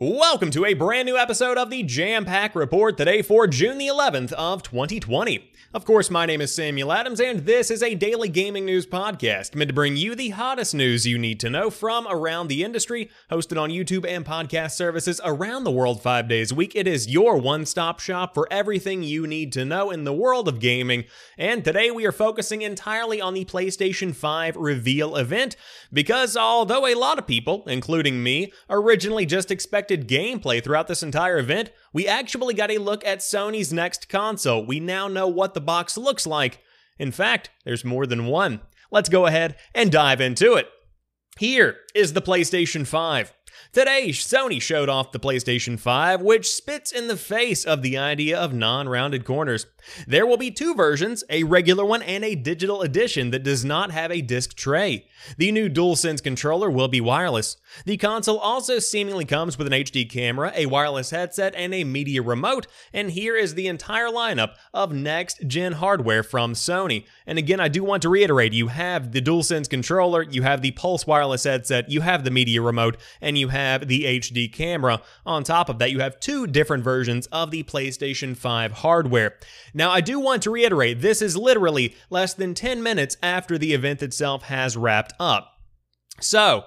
Welcome to a brand new episode of the Jampack Report today for June the 11th of 2020. Of course, my name is Samuel Adams, and this is a daily gaming news podcast meant to bring you the hottest news you need to know from around the industry, hosted on YouTube and podcast services around the world five days a week. It is your one stop shop for everything you need to know in the world of gaming. And today we are focusing entirely on the PlayStation 5 reveal event, because although a lot of people, including me, originally just expected gameplay throughout this entire event, we actually got a look at Sony's next console. We now know what the box looks like. In fact, there's more than one. Let's go ahead and dive into it. Here is the PlayStation 5. Today, Sony showed off the PlayStation 5, which spits in the face of the idea of non rounded corners. There will be two versions, a regular one and a digital edition that does not have a disc tray. The new DualSense controller will be wireless. The console also seemingly comes with an HD camera, a wireless headset, and a media remote, and here is the entire lineup of next gen hardware from Sony. And again, I do want to reiterate you have the DualSense controller, you have the Pulse wireless headset, you have the media remote, and you have the HD camera. On top of that, you have two different versions of the PlayStation 5 hardware. Now, I do want to reiterate this is literally less than 10 minutes after the event itself has wrapped up. So,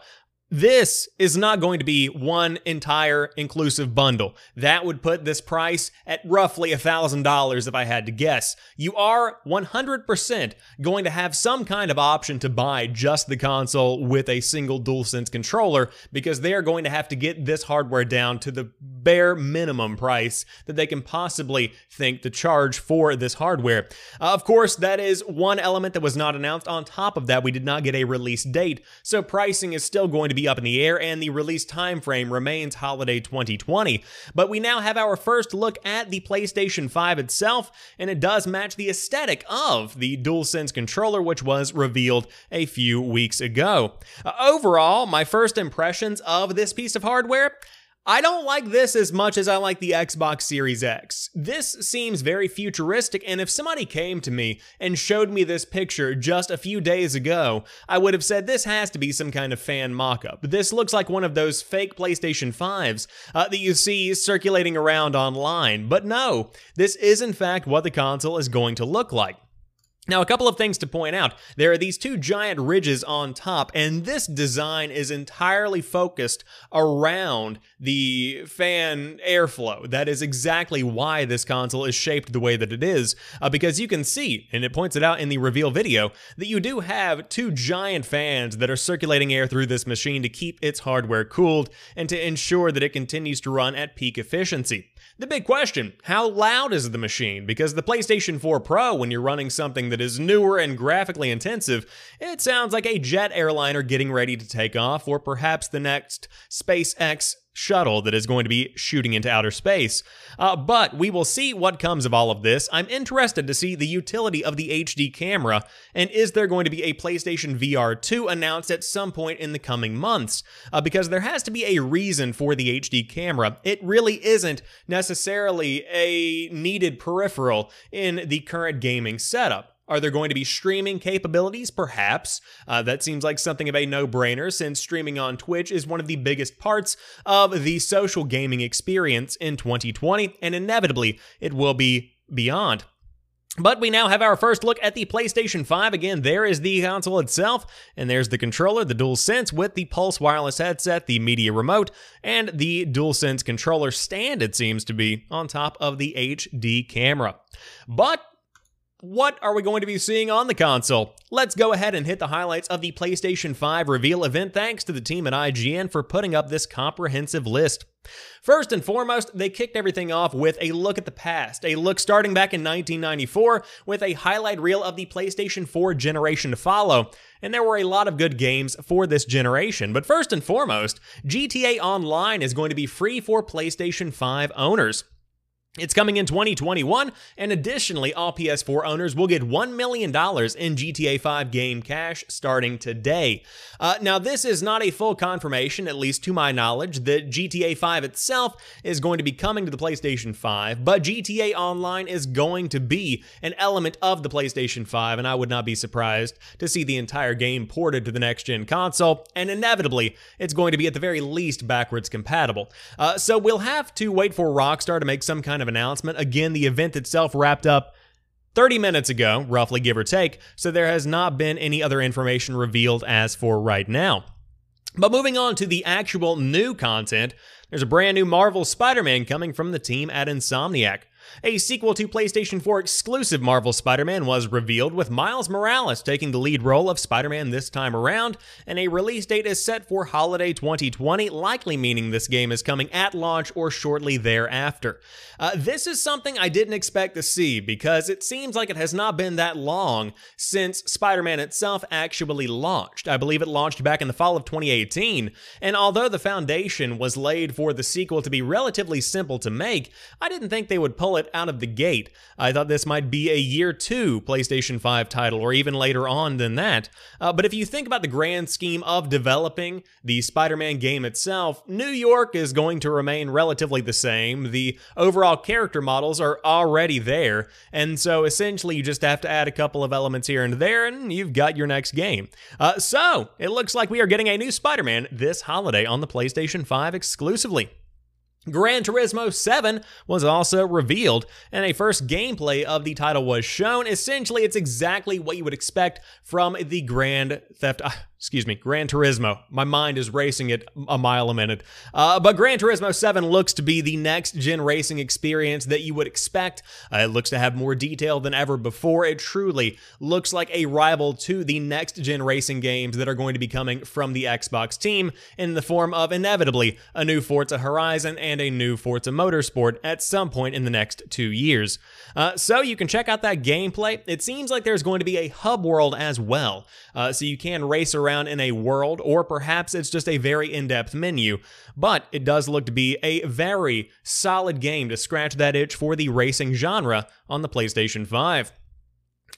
this is not going to be one entire inclusive bundle. That would put this price at roughly $1,000 if I had to guess. You are 100% going to have some kind of option to buy just the console with a single DualSense controller because they are going to have to get this hardware down to the bare minimum price that they can possibly think to charge for this hardware. Uh, of course, that is one element that was not announced. On top of that, we did not get a release date, so pricing is still going to be be up in the air, and the release timeframe remains holiday 2020. But we now have our first look at the PlayStation 5 itself, and it does match the aesthetic of the DualSense controller, which was revealed a few weeks ago. Uh, overall, my first impressions of this piece of hardware I don't like this as much as I like the Xbox Series X. This seems very futuristic, and if somebody came to me and showed me this picture just a few days ago, I would have said this has to be some kind of fan mock up. This looks like one of those fake PlayStation 5s uh, that you see circulating around online. But no, this is in fact what the console is going to look like. Now, a couple of things to point out. There are these two giant ridges on top, and this design is entirely focused around the fan airflow. That is exactly why this console is shaped the way that it is, uh, because you can see, and it points it out in the reveal video, that you do have two giant fans that are circulating air through this machine to keep its hardware cooled and to ensure that it continues to run at peak efficiency. The big question how loud is the machine? Because the PlayStation 4 Pro, when you're running something that is newer and graphically intensive, it sounds like a jet airliner getting ready to take off, or perhaps the next SpaceX shuttle that is going to be shooting into outer space. Uh, but we will see what comes of all of this. I'm interested to see the utility of the HD camera, and is there going to be a PlayStation VR 2 announced at some point in the coming months? Uh, because there has to be a reason for the HD camera. It really isn't necessarily a needed peripheral in the current gaming setup. Are there going to be streaming capabilities? Perhaps. Uh, that seems like something of a no brainer since streaming on Twitch is one of the biggest parts of the social gaming experience in 2020, and inevitably it will be beyond. But we now have our first look at the PlayStation 5. Again, there is the console itself, and there's the controller, the DualSense with the Pulse wireless headset, the media remote, and the DualSense controller stand, it seems to be, on top of the HD camera. But what are we going to be seeing on the console? Let's go ahead and hit the highlights of the PlayStation 5 reveal event thanks to the team at IGN for putting up this comprehensive list. First and foremost, they kicked everything off with a look at the past, a look starting back in 1994 with a highlight reel of the PlayStation 4 generation to follow. And there were a lot of good games for this generation. But first and foremost, GTA Online is going to be free for PlayStation 5 owners. It's coming in 2021, and additionally, all PS4 owners will get $1 million in GTA 5 game cash starting today. Uh, now, this is not a full confirmation, at least to my knowledge, that GTA 5 itself is going to be coming to the PlayStation 5, but GTA Online is going to be an element of the PlayStation 5, and I would not be surprised to see the entire game ported to the next gen console, and inevitably, it's going to be at the very least backwards compatible. Uh, so we'll have to wait for Rockstar to make some kind kind of announcement. Again, the event itself wrapped up 30 minutes ago, roughly give or take, so there has not been any other information revealed as for right now. But moving on to the actual new content, there's a brand new Marvel Spider Man coming from the team at Insomniac. A sequel to PlayStation 4 exclusive Marvel Spider Man was revealed, with Miles Morales taking the lead role of Spider Man this time around, and a release date is set for holiday 2020, likely meaning this game is coming at launch or shortly thereafter. Uh, this is something I didn't expect to see because it seems like it has not been that long since Spider Man itself actually launched. I believe it launched back in the fall of 2018, and although the foundation was laid for the sequel to be relatively simple to make, I didn't think they would pull it out of the gate. I thought this might be a year two PlayStation 5 title, or even later on than that. Uh, but if you think about the grand scheme of developing the Spider Man game itself, New York is going to remain relatively the same. The overall character models are already there, and so essentially you just have to add a couple of elements here and there, and you've got your next game. Uh, so, it looks like we are getting a new Spider Man this holiday on the PlayStation 5 exclusively. Gran Turismo 7 was also revealed, and a first gameplay of the title was shown. Essentially, it's exactly what you would expect from the Grand Theft Uh, excuse me, Gran Turismo. My mind is racing at a mile a minute. Uh, but Gran Turismo 7 looks to be the next gen racing experience that you would expect. Uh, it looks to have more detail than ever before. It truly looks like a rival to the next gen racing games that are going to be coming from the Xbox team in the form of inevitably a new Forza Horizon and a new Forza Motorsport at some point in the next two years. Uh, so you can check out that gameplay. It seems like there's going to be a hub world as well, uh, so you can race around around in a world, or perhaps it's just a very in depth menu. But it does look to be a very solid game to scratch that itch for the racing genre on the PlayStation 5.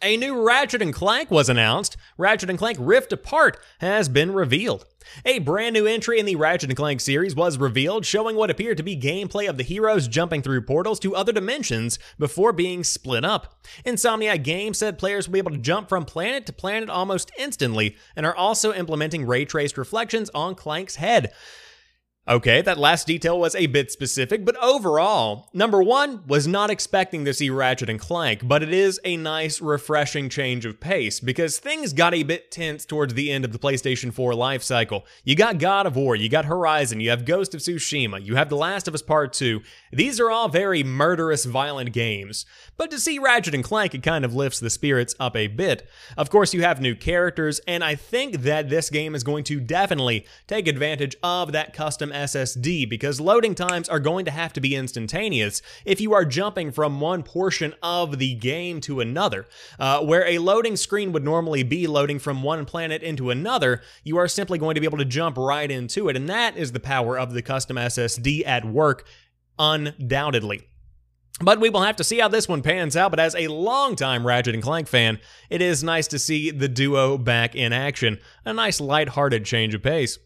A new Ratchet & Clank was announced. Ratchet & Clank Rift Apart has been revealed. A brand new entry in the Ratchet & Clank series was revealed, showing what appeared to be gameplay of the heroes jumping through portals to other dimensions before being split up. Insomniac Games said players will be able to jump from planet to planet almost instantly, and are also implementing ray-traced reflections on Clank's head. Okay, that last detail was a bit specific, but overall, number one, was not expecting to see Ratchet and Clank, but it is a nice, refreshing change of pace because things got a bit tense towards the end of the PlayStation 4 life cycle. You got God of War, you got Horizon, you have Ghost of Tsushima, you have The Last of Us Part 2. These are all very murderous, violent games, but to see Ratchet and Clank, it kind of lifts the spirits up a bit. Of course, you have new characters, and I think that this game is going to definitely take advantage of that custom SSD because loading times are going to have to be instantaneous if you are jumping from one portion of the game to another. Uh, where a loading screen would normally be loading from one planet into another, you are simply going to be able to jump right into it, and that is the power of the custom SSD at work, undoubtedly. But we will have to see how this one pans out. But as a longtime Ratchet and Clank fan, it is nice to see the duo back in action. A nice light-hearted change of pace.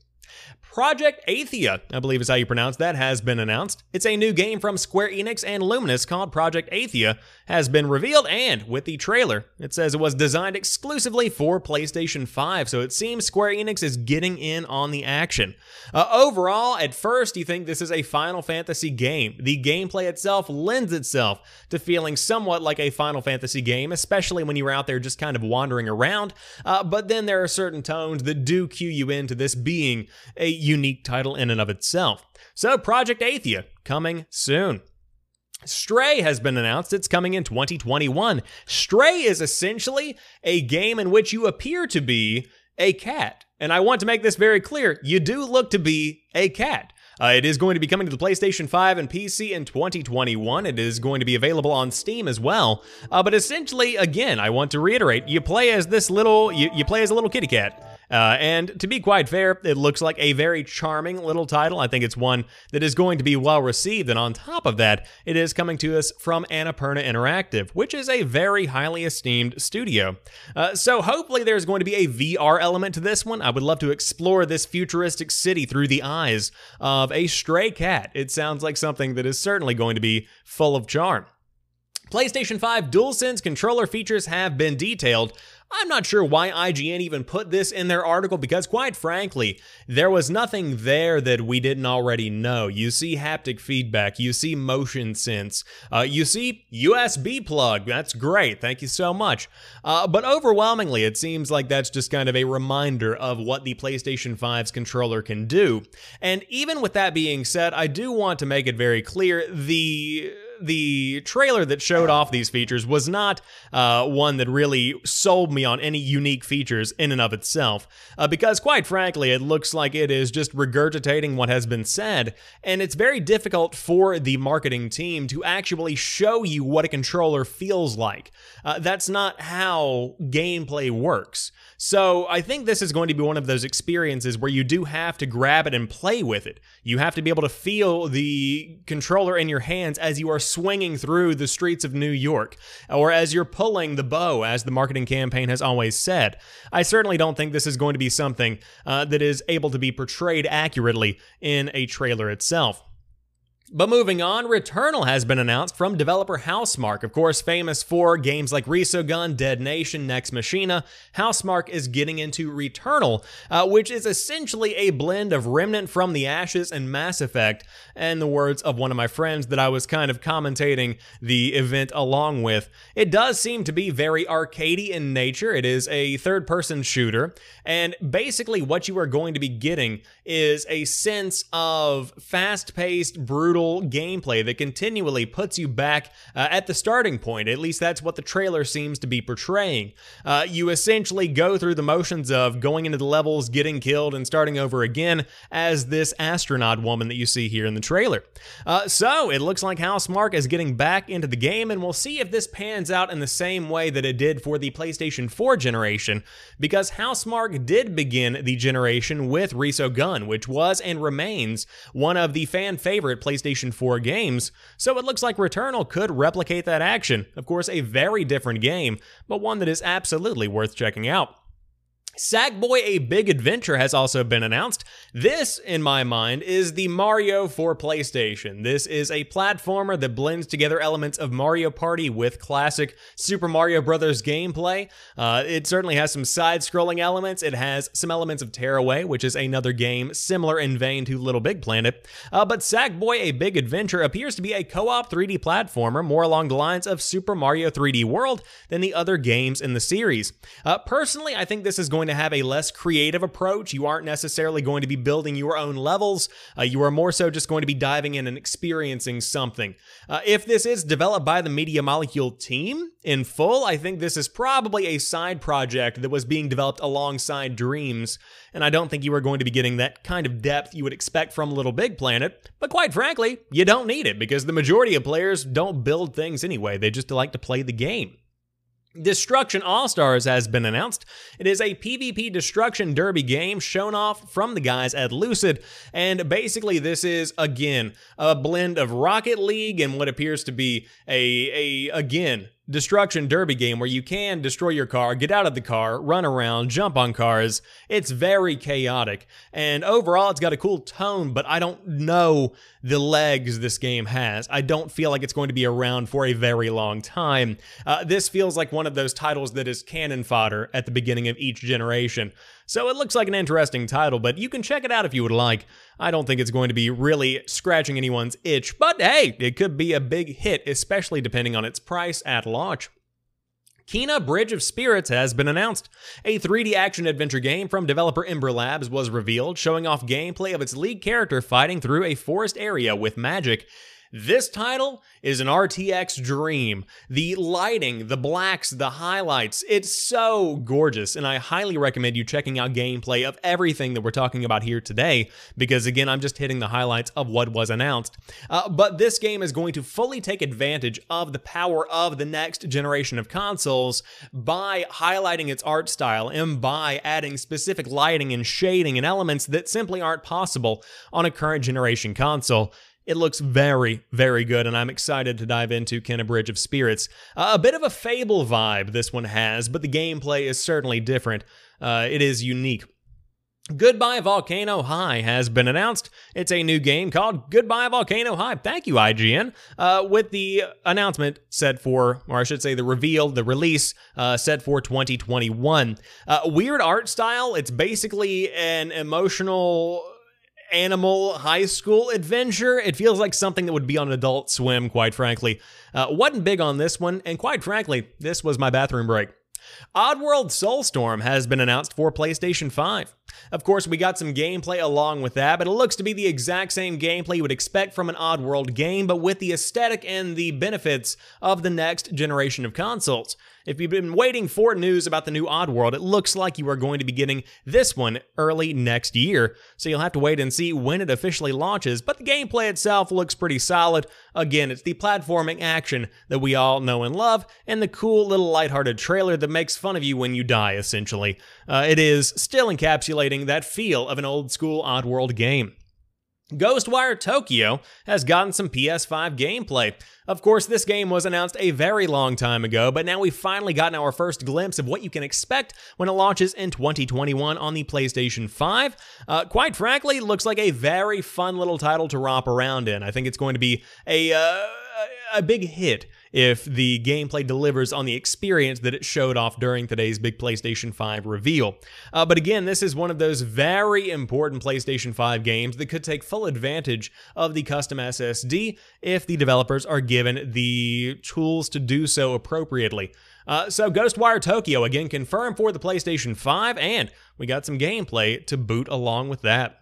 Project Athia, I believe is how you pronounce that, has been announced. It's a new game from Square Enix and Luminous called Project Athia, has been revealed, and with the trailer, it says it was designed exclusively for PlayStation 5, so it seems Square Enix is getting in on the action. Uh, overall, at first, you think this is a Final Fantasy game. The gameplay itself lends itself to feeling somewhat like a Final Fantasy game, especially when you're out there just kind of wandering around, uh, but then there are certain tones that do cue you into this being a unique title in and of itself. So, Project Athia coming soon. Stray has been announced. It's coming in 2021. Stray is essentially a game in which you appear to be a cat. And I want to make this very clear you do look to be a cat. Uh, it is going to be coming to the PlayStation 5 and PC in 2021. It is going to be available on Steam as well. Uh, but essentially, again, I want to reiterate, you play as this little, you, you play as a little kitty cat Uh, and to be quite fair, it looks like a very charming little title. I think it's one that is going to be well received. And on top of that, it is coming to us from Annapurna Interactive, which is a very highly esteemed studio. Uh, so hopefully there's going to be a VR element to this one. I would love to explore this futuristic city through the eyes of a stray cat. It sounds like something that is certainly going to be full of charm. PlayStation 5 DualSense controller features have been detailed. I'm not sure why IGN even put this in their article because, quite frankly, there was nothing there that we didn't already know. You see haptic feedback, you see motion sense, uh, you see USB plug. That's great. Thank you so much. Uh, but overwhelmingly, it seems like that's just kind of a reminder of what the PlayStation 5's controller can do. And even with that being said, I do want to make it very clear the the trailer that showed off these features was not uh, one that really sold me on any unique features in and of itself, uh, because quite frankly, it looks like it is just regurgitating what has been said, and it's very difficult for the marketing team to actually show you what a controller feels like. Uh, that's not how gameplay works. So I think this is going to be one of those experiences where you do have to grab it and play with it. You have to be able to feel the controller in your hands as you are swinging through the streets of New York, or as you're pulling the bow, as the marketing campaign has always said. I certainly don't think this is going to be something uh, that is able to be portrayed accurately in a trailer itself. But moving on, Returnal has been announced from developer Housemarque. Of course, famous for games like Resogun, Dead Nation, Nex Machina, Housemarque is getting into Returnal, uh, which is essentially a blend of Remnant from the Ashes and Mass Effect, and the words of one of my friends that I was kind of commentating the event along with. It does seem to be very arcadey in nature. It is a third-person shooter, and basically what you are going to be getting is a sense of fast-paced, brutal brutal gameplay that continually puts you back uh, at the starting point. At least that's what the trailer seems to be portraying. Uh, you essentially go through the motions of going into the levels, getting killed, and starting over again as this astronaut woman that you see here in the trailer. Uh, so it looks like Housemarque is getting back into the game, and we'll see if this pans out in the same way that it did for the PlayStation 4 generation, because Housemarque did begin the generation with Resogun, which was and remains one of the fan favorite PlayStation 4 games, so it looks like Returnal could replicate that action. Of course, a very different game, but one that is absolutely worth checking out. Sackboy A Big Adventure has also been announced. This, in my mind, is the Mario for PlayStation. This is a platformer that blends together elements of Mario Party with classic Super Mario Bros. gameplay. Uh, it certainly has some side-scrolling elements. It has some elements of Tearaway, which is another game similar in vein to Little Big Planet. Uh, but Sackboy A Big Adventure appears to be a co-op 3D platformer more along the lines of Super Mario 3D World than the other games in the series. Uh, personally, I think this is going going to have a less creative approach. You aren't necessarily going to be building your own levels. Uh, you are more so just going to be diving in and experiencing something. Uh, if this is developed by the Media Molecule team in full, I think this is probably a side project that was being developed alongside Dreams, and I don't think you are going to be getting that kind of depth you would expect from Little Big Planet. But quite frankly, you don't need it because the majority of players don't build things anyway, they just like to play the game. Destruction All Stars has been announced. It is a PvP Destruction Derby game shown off from the guys at Lucid, and basically this is again a blend of Rocket League and what appears to be a a again destruction derby game where you can destroy your car, get out of the car, run around, jump on cars. It's very chaotic. And overall, it's got a cool tone, but I don't know the legs this game has. I don't feel like it's going to be around for a very long time. Uh, this feels like one of those titles that is cannon fodder at the beginning of each generation. So it looks like an interesting title, but you can check it out if you would like. I don't think it's going to be really scratching anyone's itch, but hey, it could be a big hit, especially depending on its price at launch. Kena Bridge of Spirits has been announced. A 3D action adventure game from developer Ember Labs was revealed, showing off gameplay of its lead character fighting through a forest area with magic This title is an RTX dream. The lighting, the blacks, the highlights, it's so gorgeous, and I highly recommend you checking out gameplay of everything that we're talking about here today, because again, I'm just hitting the highlights of what was announced. Uh, but this game is going to fully take advantage of the power of the next generation of consoles by highlighting its art style and by adding specific lighting and shading and elements that simply aren't possible on a current generation console. It looks very, very good, and I'm excited to dive into Kena Bridge of Spirits. Uh, a bit of a Fable vibe this one has, but the gameplay is certainly different. Uh, it is unique. Goodbye Volcano High has been announced. It's a new game called Goodbye Volcano High. Thank you, IGN. Uh, with the announcement set for, or I should say, the reveal, the release uh, set for 2021. Uh, weird art style. It's basically an emotional animal high school adventure. It feels like something that would be on Adult Swim, quite frankly. Uh, wasn't big on this one, and quite frankly, this was my bathroom break. Oddworld Soulstorm has been announced for PlayStation 5. Of course, we got some gameplay along with that, but it looks to be the exact same gameplay you would expect from an Oddworld game, but with the aesthetic and the benefits of the next generation of consoles. If you've been waiting for news about the new Oddworld, it looks like you are going to be getting this one early next year, so you'll have to wait and see when it officially launches, but the gameplay itself looks pretty solid. Again, it's the platforming action that we all know and love, and the cool little lighthearted trailer that makes fun of you when you die, essentially. Uh, it is still encapsulating that feel of an old school Oddworld game. Ghostwire Tokyo has gotten some PS5 gameplay. Of course, this game was announced a very long time ago, but now we've finally gotten our first glimpse of what you can expect when it launches in 2021 on the PlayStation 5. Uh, quite frankly, looks like a very fun little title to romp around in. I think it's going to be a, uh, a big hit if the gameplay delivers on the experience that it showed off during today's big PlayStation 5 reveal. Uh, but again, this is one of those very important PlayStation 5 games that could take full advantage of the custom SSD if the developers are given the tools to do so appropriately. Uh, so Ghostwire Tokyo again confirmed for the PlayStation 5, and we got some gameplay to boot along with that.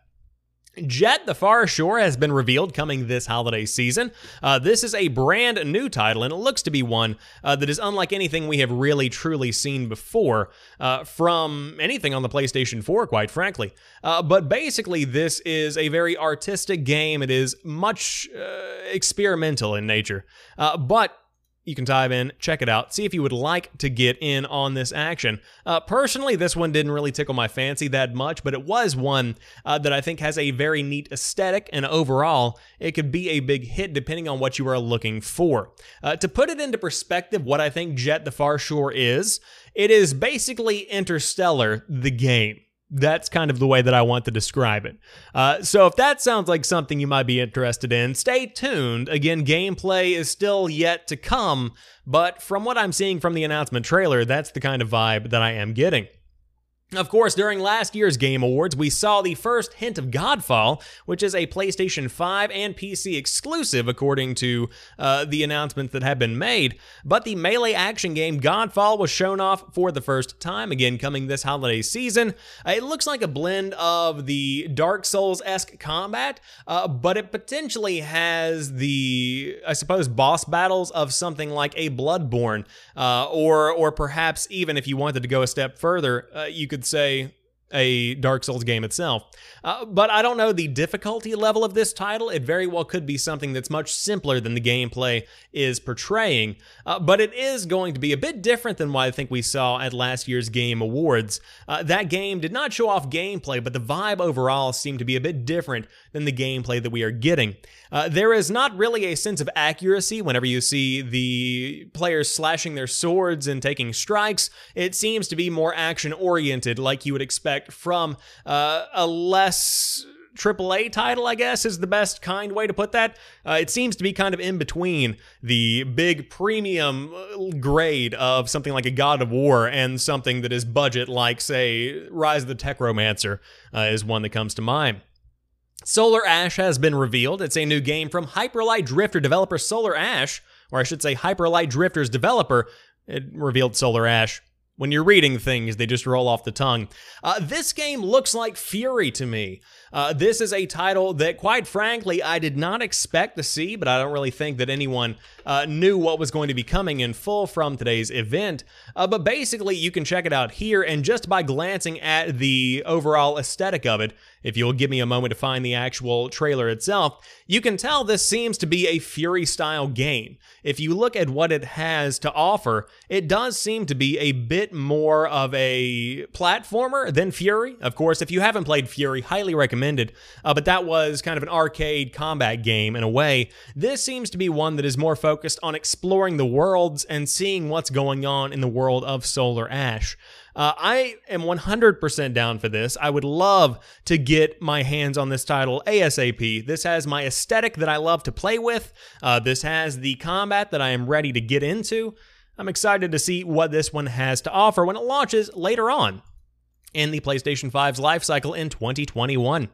Jett the Far Shore has been revealed coming this holiday season. Uh, this is a brand new title, and it looks to be one uh, that is unlike anything we have really truly seen before uh, from anything on the PlayStation 4, quite frankly. Uh, but basically, this is a very artistic game. It is much uh, experimental in nature, uh, but you can dive in, check it out, see if you would like to get in on this action. Uh, personally, this one didn't really tickle my fancy that much, but it was one uh, that I think has a very neat aesthetic, and overall, it could be a big hit depending on what you are looking for. Uh, to put it into perspective, what I think Jett the Far Shore is, it is basically Interstellar, the game that's kind of the way that I want to describe it. Uh, so if that sounds like something you might be interested in, stay tuned. Again, gameplay is still yet to come, but from what I'm seeing from the announcement trailer, that's the kind of vibe that I am getting. Of course, during last year's Game Awards, we saw the first hint of Godfall, which is a PlayStation 5 and PC exclusive, according to uh, the announcements that have been made. But the melee action game Godfall was shown off for the first time, again coming this holiday season. Uh, it looks like a blend of the Dark Souls esque combat, uh, but it potentially has the, I suppose, boss battles of something like a Bloodborne, uh, or or perhaps even if you wanted to go a step further, uh, you could say a Dark Souls game itself. Uh, but I don't know the difficulty level of this title. It very well could be something that's much simpler than the gameplay is portraying. Uh, but it is going to be a bit different than what I think we saw at last year's Game Awards. Uh, that game did not show off gameplay, but the vibe overall seemed to be a bit different than the gameplay that we are getting. Uh, there is not really a sense of accuracy whenever you see the players slashing their swords and taking strikes. It seems to be more action oriented, like you would expect from uh, a less AAA title, I guess, is the best kind way to put that. Uh, it seems to be kind of in between the big premium uh, grade of something like a God of War and something that is budget, like, say, Rise of the Technomancer, uh, is one that comes to mind. Solar Ash has been revealed. It's a new game from Hyper Light Drifter developer Solar Ash, or I should say Hyper Light Drifter's developer. It revealed Solar Ash when you're reading things, they just roll off the tongue. Uh, this game looks like Furi to me. Uh, this is a title that, quite frankly, I did not expect to see, but I don't really think that anyone uh, knew what was going to be coming in full from today's event. Uh, but basically, you can check it out here, and just by glancing at the overall aesthetic of it, if you'll give me a moment to find the actual trailer itself, you can tell this seems to be a Furi style game. If you look at what it has to offer, it does seem to be a bit more of a platformer than Furi. Of course, if you haven't played Furi, highly recommended, uh, but that was kind of an arcade combat game in a way. This seems to be one that is more focused on exploring the worlds and seeing what's going on in the world of Solar Ash. Uh, I am 100% down for this. I would love to get my hands on this title ASAP. This has my aesthetic that I love to play with. Uh, this has the combat that I am ready to get into. I'm excited to see what this one has to offer when it launches later on in the PlayStation 5's life cycle in 2021.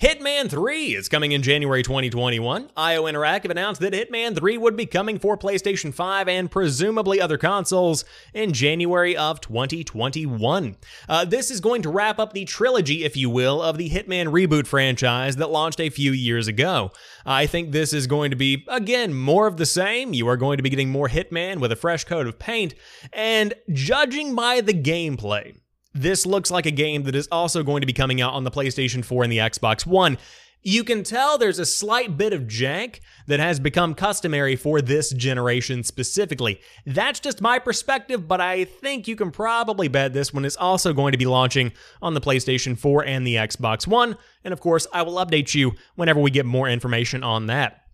Hitman 3 is coming in January 2021. IO Interactive announced that Hitman 3 would be coming for PlayStation 5 and presumably other consoles in January of 2021. Uh, this is going to wrap up the trilogy, if you will, of the Hitman reboot franchise that launched a few years ago. I think this is going to be, again, more of the same. You are going to be getting more Hitman with a fresh coat of paint, and judging by the gameplay, this looks like a game that is also going to be coming out on the PlayStation 4 and the Xbox One. You can tell there's a slight bit of jank that has become customary for this generation specifically. That's just my perspective, but I think you can probably bet this one is also going to be launching on the PlayStation 4 and the Xbox One. And of course, I will update you whenever we get more information on that.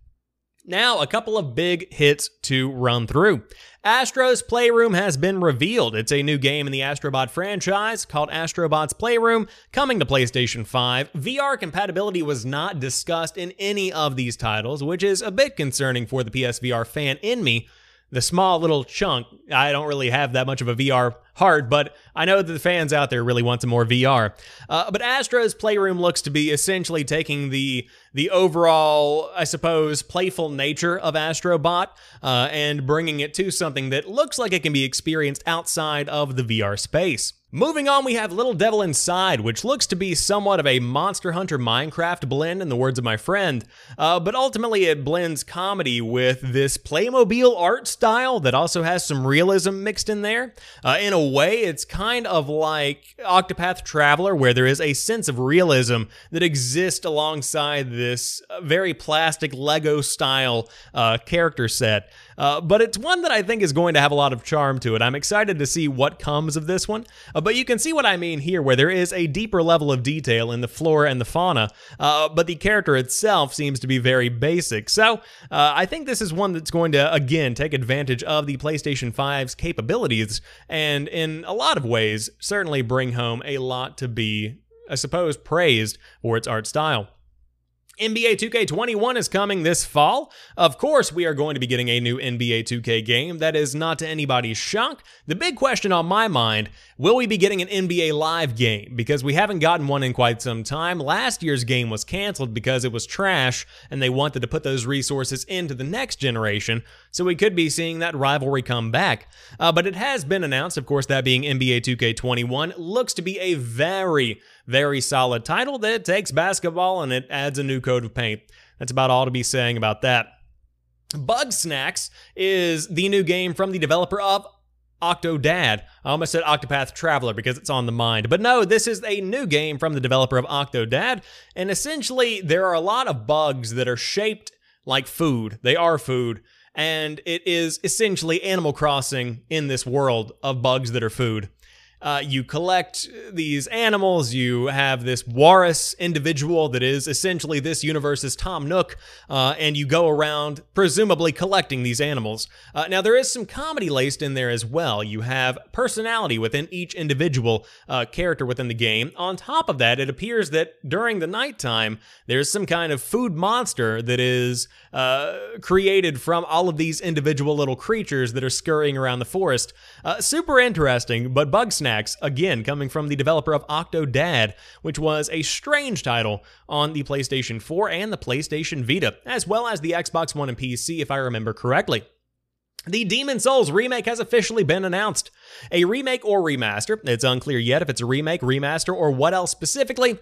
Now, a couple of big hits to run through. Astro's Playroom has been revealed. It's a new game in the Astrobot franchise called Astrobot's Playroom, coming to PlayStation 5. VR compatibility was not discussed in any of these titles, which is a bit concerning for the PSVR fan in me. The small little chunk, I don't really have that much of a VR hard, but I know that the fans out there really want some more VR. Uh, but Astro's Playroom looks to be essentially taking the the overall, I suppose, playful nature of Astrobot uh, and bringing it to something that looks like it can be experienced outside of the VR space. Moving on, we have Little Devil Inside, which looks to be somewhat of a Monster Hunter Minecraft blend, in the words of my friend, uh, but ultimately it blends comedy with this Playmobil art style that also has some realism mixed in there. Uh, in a way, it's kind of like Octopath Traveler, where there is a sense of realism that exists alongside this very plastic Lego style uh, character set. Uh, but it's one that I think is going to have a lot of charm to it. I'm excited to see what comes of this one. Uh, but you can see what I mean here, where there is a deeper level of detail in the flora and the fauna, uh, but the character itself seems to be very basic. So uh, I think this is one that's going to, again, take advantage of the PlayStation 5's capabilities and in a lot of ways certainly bring home a lot to be, I suppose, praised for its art style. NBA 2K21 is coming this fall. Of course, we are going to be getting a new NBA 2K game. That is not to anybody's shock. The big question on my mind will we be getting an NBA Live game? Because we haven't gotten one in quite some time. Last year's game was canceled because it was trash and they wanted to put those resources into the next generation. So we could be seeing that rivalry come back. Uh, but it has been announced, of course, that being NBA 2K21 looks to be a very very solid title that takes basketball and it adds a new coat of paint. That's about all to be saying about that. Bugsnax is the new game from the developer of Octodad. I almost said Octopath Traveler because it's on the mind. But no, this is a new game from the developer of Octodad. And essentially, there are a lot of bugs that are shaped like food. They are food. And it is essentially Animal Crossing in this world of bugs that are food. Uh, you collect these animals. You have this Walrus individual that is essentially this universe's Tom Nook, uh, and you go around presumably collecting these animals. Uh, now, there is some comedy laced in there as well. You have personality within each individual uh, character within the game. On top of that, it appears that during the nighttime, there's some kind of food monster that is uh, created from all of these individual little creatures that are scurrying around the forest. Uh, super interesting, but Bugsnax again coming from the developer of Octodad, which was a strange title on the PlayStation 4 and the PlayStation Vita, as well as the Xbox One and PC, if I remember correctly. The Demon's Souls remake has officially been announced. A remake or remaster, it's unclear yet if it's a remake, remaster, or what else specifically.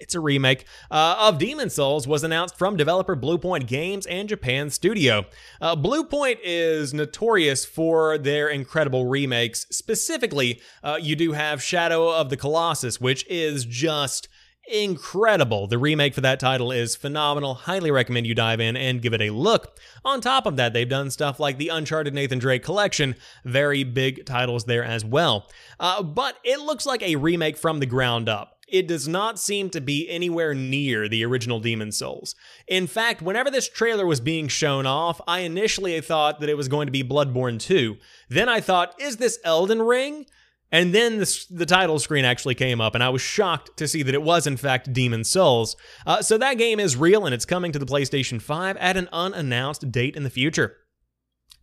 It's a remake uh, of Demon's Souls was announced from developer Bluepoint Games and Japan Studio. Uh, Bluepoint is notorious for their incredible remakes. Specifically, uh, you do have Shadow of the Colossus, which is just incredible. The remake for that title is phenomenal. Highly recommend you dive in and give it a look. On top of that, they've done stuff like the Uncharted Nathan Drake collection, very big titles there as well. Uh, but it looks like a remake from the ground up it does not seem to be anywhere near the original Demon's Souls. In fact, whenever this trailer was being shown off, I initially thought that it was going to be Bloodborne 2. Then I thought, is this Elden Ring? And then the, the, title screen actually came up, and I was shocked to see that it was, in fact, Demon's Souls. Uh, so that game is real, and it's coming to the PlayStation 5 at an unannounced date in the future.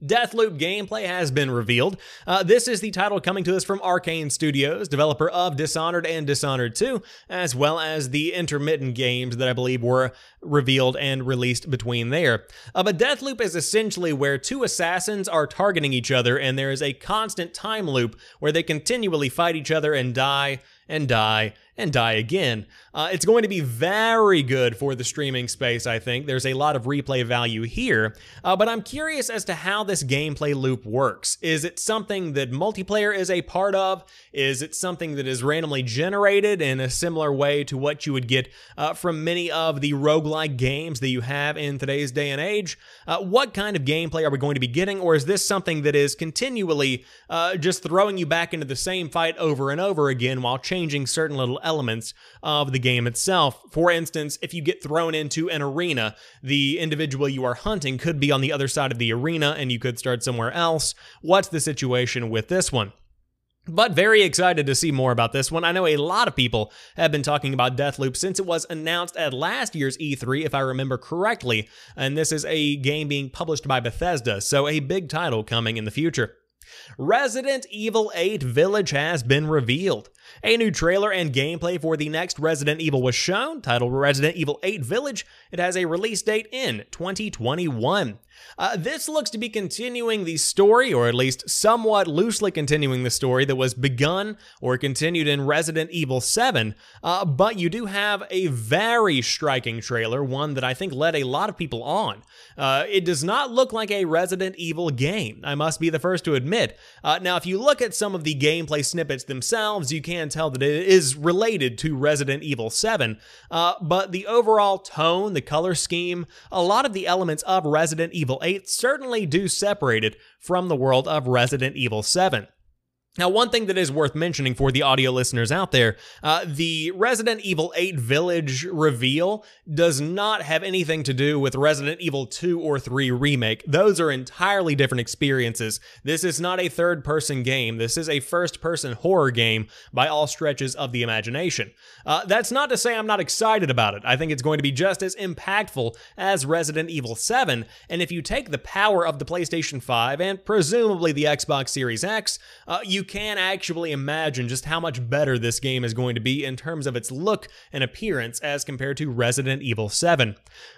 Deathloop gameplay has been revealed. Uh, this is the title coming to us from Arkane Studios, developer of Dishonored and Dishonored 2, as well as the intermittent games that I believe were revealed and released between there. Uh, but Deathloop is essentially where two assassins are targeting each other, and there is a constant time loop where they continually fight each other and die and die and die again. Uh, it's going to be very good for the streaming space, I think. There's a lot of replay value here, uh, but I'm curious as to how this gameplay loop works. Is it something that multiplayer is a part of? Is it something that is randomly generated in a similar way to what you would get uh, from many of the roguelike games that you have in today's day and age? Uh, what kind of gameplay are we going to be getting, or is this something that is continually uh, just throwing you back into the same fight over and over again while changing certain little elements of the game itself. For instance, if you get thrown into an arena, the individual you are hunting could be on the other side of the arena and you could start somewhere else. What's the situation with this one? But very excited to see more about this one. I know a lot of people have been talking about Deathloop since it was announced at last year's E3, if I remember correctly. And this is a game being published by Bethesda, so a big title coming in the future. Resident Evil 8 Village has been revealed. A new trailer and gameplay for the next Resident Evil was shown, titled Resident Evil 8 Village. It has a release date in 2021. Uh, this looks to be continuing the story, or at least somewhat loosely continuing the story that was begun or continued in Resident Evil 7. Uh, but you do have a very striking trailer, one that I think led a lot of people on. Uh, it does not look like a Resident Evil game, I must be the first to admit. Uh, now, if you look at some of the gameplay snippets themselves, you can tell that it is related to Resident Evil 7. Uh, but the overall tone, the color scheme, a lot of the elements of Resident Evil 8 certainly do separate it from the world of Resident Evil 7. Now, one thing that is worth mentioning for the audio listeners out there, uh, the Resident Evil 8 Village reveal does not have anything to do with Resident Evil 2 or 3 Remake. Those are entirely different experiences. This is not a third person game. This is a first person horror game by all stretches of the imagination. Uh, that's not to say I'm not excited about it. I think it's going to be just as impactful as Resident Evil 7. And if you take the power of the PlayStation 5 and presumably the Xbox Series X, uh, you can actually imagine just how much better this game is going to be in terms of its look and appearance as compared to Resident Evil 7.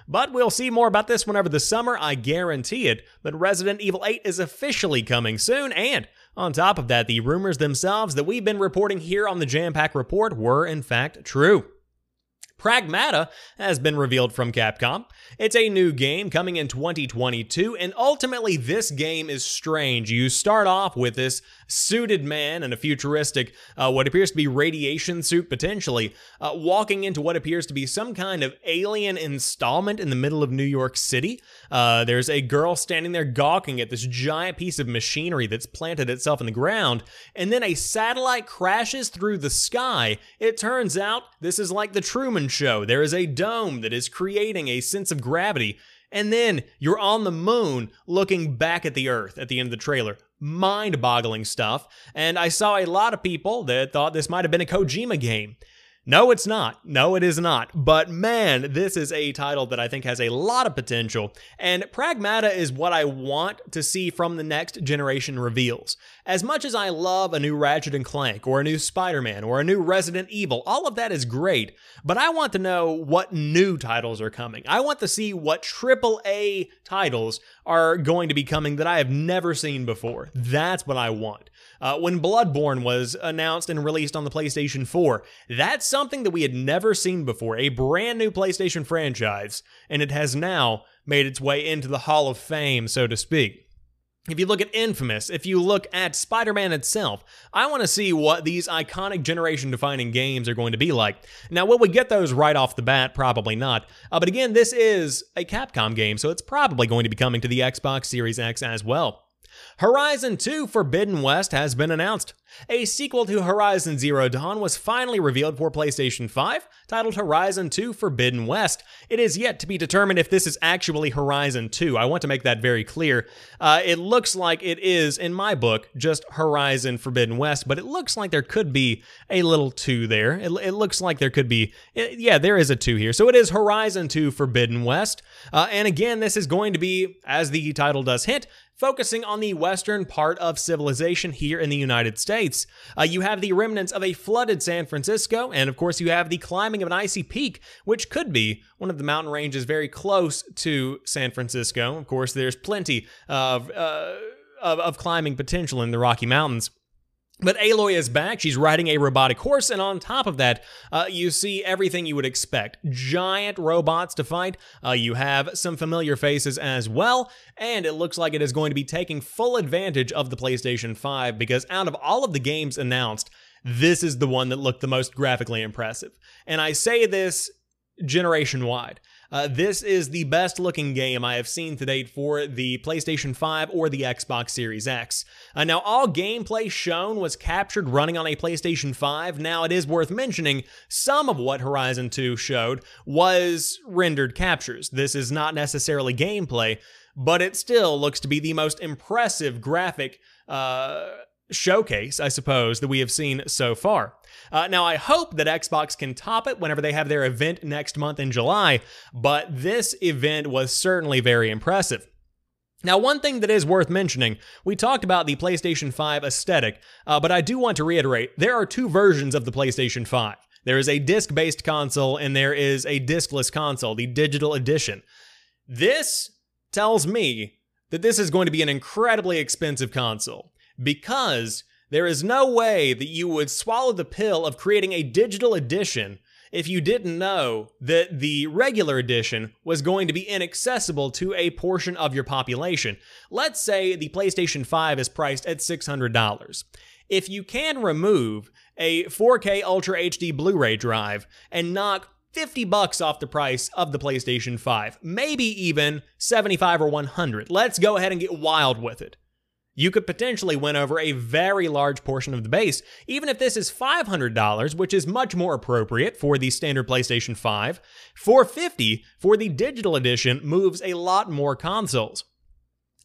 But we'll see more about this whenever the summer, I guarantee it. But Resident Evil 8 is officially coming soon, and on top of that, the rumors themselves that we've been reporting here on the Jampack Report were in fact true. Pragmata has been revealed from Capcom. It's a new game coming in 2022, and ultimately, this game is strange. You start off with this suited man in a futuristic, uh, what appears to be radiation suit potentially, uh, walking into what appears to be some kind of alien installment in the middle of New York City. Uh, there's a girl standing there gawking at this giant piece of machinery that's planted itself in the ground, and then a satellite crashes through the sky. It turns out this is like the Truman Show. There is a dome that is creating a sense of gravity. And then you're on the moon looking back at the Earth at the end of the trailer mind boggling stuff. And I saw a lot of people that thought this might have been a Kojima game. No, it's not. No, it is not. But man, this is a title that I think has a lot of potential, and Pragmata is what I want to see from the next generation reveals. As much as I love a new Ratchet and Clank, or a new Spider Man, or a new Resident Evil, all of that is great, but I want to know what new titles are coming. I want to see what AAA titles are going to be coming that I have never seen before. That's what I want. Uh, when Bloodborne was announced and released on the PlayStation 4, that's something that we had never seen before, a brand new PlayStation franchise, and it has now made its way into the Hall of Fame, so to speak. If you look at Infamous, if you look at Spider Man itself, I want to see what these iconic generation defining games are going to be like. Now, will we get those right off the bat? Probably not. Uh, but again, this is a Capcom game, so it's probably going to be coming to the Xbox Series X as well. Horizon 2 Forbidden West has been announced. A sequel to Horizon Zero Dawn was finally revealed for PlayStation 5, titled Horizon 2 Forbidden West. It is yet to be determined if this is actually Horizon 2. I want to make that very clear. Uh, it looks like it is, in my book, just Horizon Forbidden West, but it looks like there could be a little 2 there. It, it looks like there could be, yeah, there is a 2 here. So it is Horizon 2 Forbidden West. Uh, and again, this is going to be, as the title does hint, focusing on the western part of civilization here in the United States. Uh, you have the remnants of a flooded San Francisco, and of course, you have the climbing of an icy peak, which could be one of the mountain ranges very close to San Francisco. Of course, there's plenty of, uh, of, of climbing potential in the Rocky Mountains. But Aloy is back. She's riding a robotic horse, and on top of that, uh, you see everything you would expect giant robots to fight. Uh, you have some familiar faces as well, and it looks like it is going to be taking full advantage of the PlayStation 5 because out of all of the games announced, this is the one that looked the most graphically impressive. And I say this generation wide. Uh, this is the best looking game I have seen to date for the PlayStation 5 or the Xbox Series X. Uh, now, all gameplay shown was captured running on a PlayStation 5. Now, it is worth mentioning some of what Horizon 2 showed was rendered captures. This is not necessarily gameplay, but it still looks to be the most impressive graphic. Uh, showcase, I suppose, that we have seen so far. Uh, now, I hope that Xbox can top it whenever they have their event next month in July, but this event was certainly very impressive. Now, one thing that is worth mentioning, we talked about the PlayStation 5 aesthetic, uh, but I do want to reiterate there are two versions of the PlayStation 5. There is a disc based console and there is a discless console, the digital edition. This tells me that this is going to be an incredibly expensive console because there is no way that you would swallow the pill of creating a digital edition if you didn't know that the regular edition was going to be inaccessible to a portion of your population. Let's say the PlayStation 5 is priced at $600. If you can remove a 4K Ultra HD Blu ray drive and knock 50 bucks off the price of the PlayStation 5, maybe even 75 or 100. Let's go ahead and get wild with it you could potentially win over a very large portion of the base, even if this is $500, which is much more appropriate for the standard PlayStation 5. 450 for the digital edition moves a lot more consoles.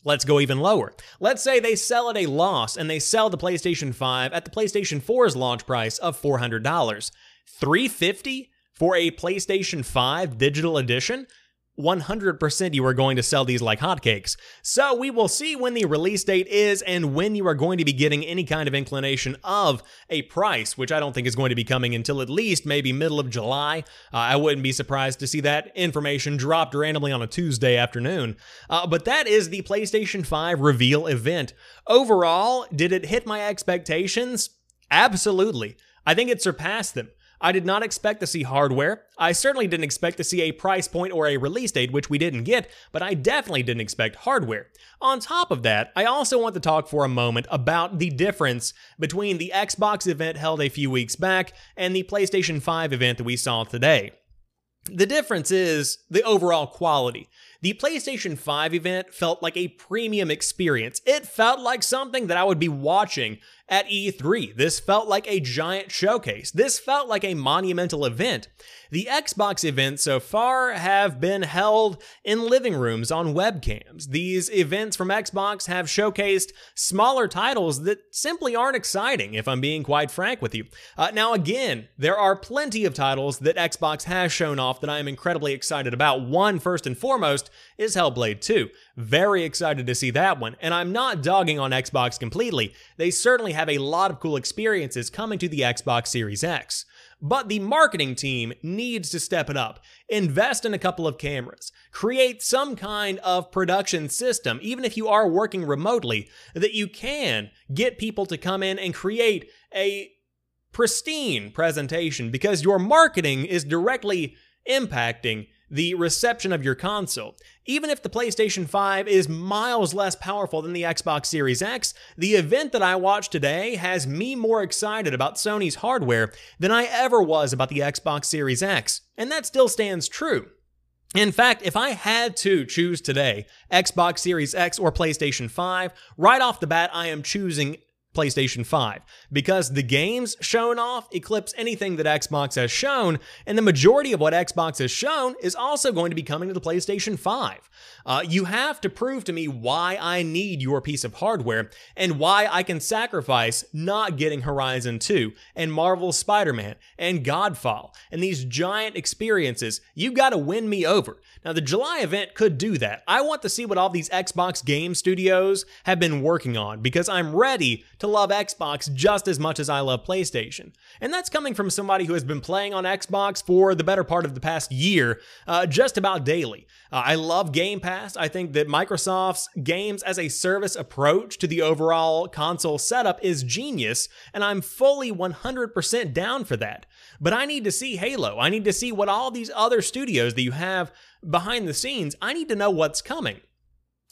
Let's go even lower. Let's say they sell at a loss and they sell the PlayStation 5 at the PlayStation 4's launch price of $400. 350 for a PlayStation 5 digital edition? 100% you are going to sell these like hotcakes. So we will see when the release date is and when you are going to be getting any kind of inclination of a price, which I don't think is going to be coming until at least maybe middle of July. Uh, I wouldn't be surprised to see that information dropped randomly on a Tuesday afternoon. Uh, but that is the PlayStation 5 reveal event. Overall, did it hit my expectations? Absolutely. I think it surpassed them. I did not expect to see hardware. I certainly didn't expect to see a price point or a release date, which we didn't get, but I definitely didn't expect hardware. On top of that, I also want to talk for a moment about the difference between the Xbox event held a few weeks back and the PlayStation 5 event that we saw today. The difference is the overall quality. The PlayStation 5 event felt like a premium experience. It felt like something that I would be watching at E3. This felt like a giant showcase. This felt like a monumental event. The Xbox events so far have been held in living rooms on webcams. These events from Xbox have showcased smaller titles that simply aren't exciting, if I'm being quite frank with you. Uh, now, again, there are plenty of titles that Xbox has shown off that I am incredibly excited about. One, first and foremost, is Hellblade 2. Very excited to see that one, and I'm not dogging on Xbox completely. They certainly have a lot of cool experiences coming to the Xbox Series X. But the marketing team needs to step it up, invest in a couple of cameras, create some kind of production system, even if you are working remotely, that you can get people to come in and create a pristine presentation because your marketing is directly impacting the reception of your console. Even if the PlayStation 5 is miles less powerful than the Xbox Series X, the event that I watched today has me more excited about Sony's hardware than I ever was about the Xbox Series X, and that still stands true. In fact, if I had to choose today, Xbox Series X or PlayStation 5, right off the bat, I am choosing PlayStation 5 because the games shown off eclipse anything that Xbox has shown, and the majority of what Xbox has shown is also going to be coming to the PlayStation 5. Uh, you have to prove to me why I need your piece of hardware and why I can sacrifice not getting Horizon 2 and Marvel's Spider Man and Godfall and these giant experiences. You've got to win me over. Now, the July event could do that. I want to see what all these Xbox game studios have been working on because I'm ready to love Xbox just as much as I love PlayStation. And that's coming from somebody who has been playing on Xbox for the better part of the past year, uh, just about daily. Uh, I love Game Pass. I think that Microsoft's games as a service approach to the overall console setup is genius, and I'm fully 100% down for that. But I need to see Halo. I need to see what all these other studios that you have behind the scenes, I need to know what's coming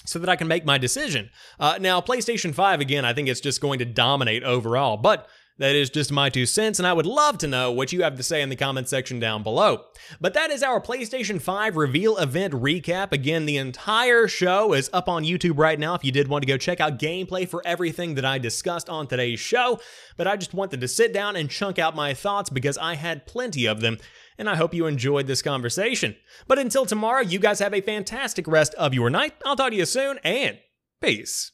so that I can make my decision. Uh, now, PlayStation 5, again, I think it's just going to dominate overall, but that is just my two cents, and I would love to know what you have to say in the comment section down below. But that is our PlayStation 5 reveal event recap. Again, the entire show is up on YouTube right now if you did want to go check out gameplay for everything that I discussed on today's show. But I just wanted to sit down and chunk out my thoughts because I had plenty of them and I hope you enjoyed this conversation. But until tomorrow, you guys have a fantastic rest of your night. I'll talk to you soon, and peace.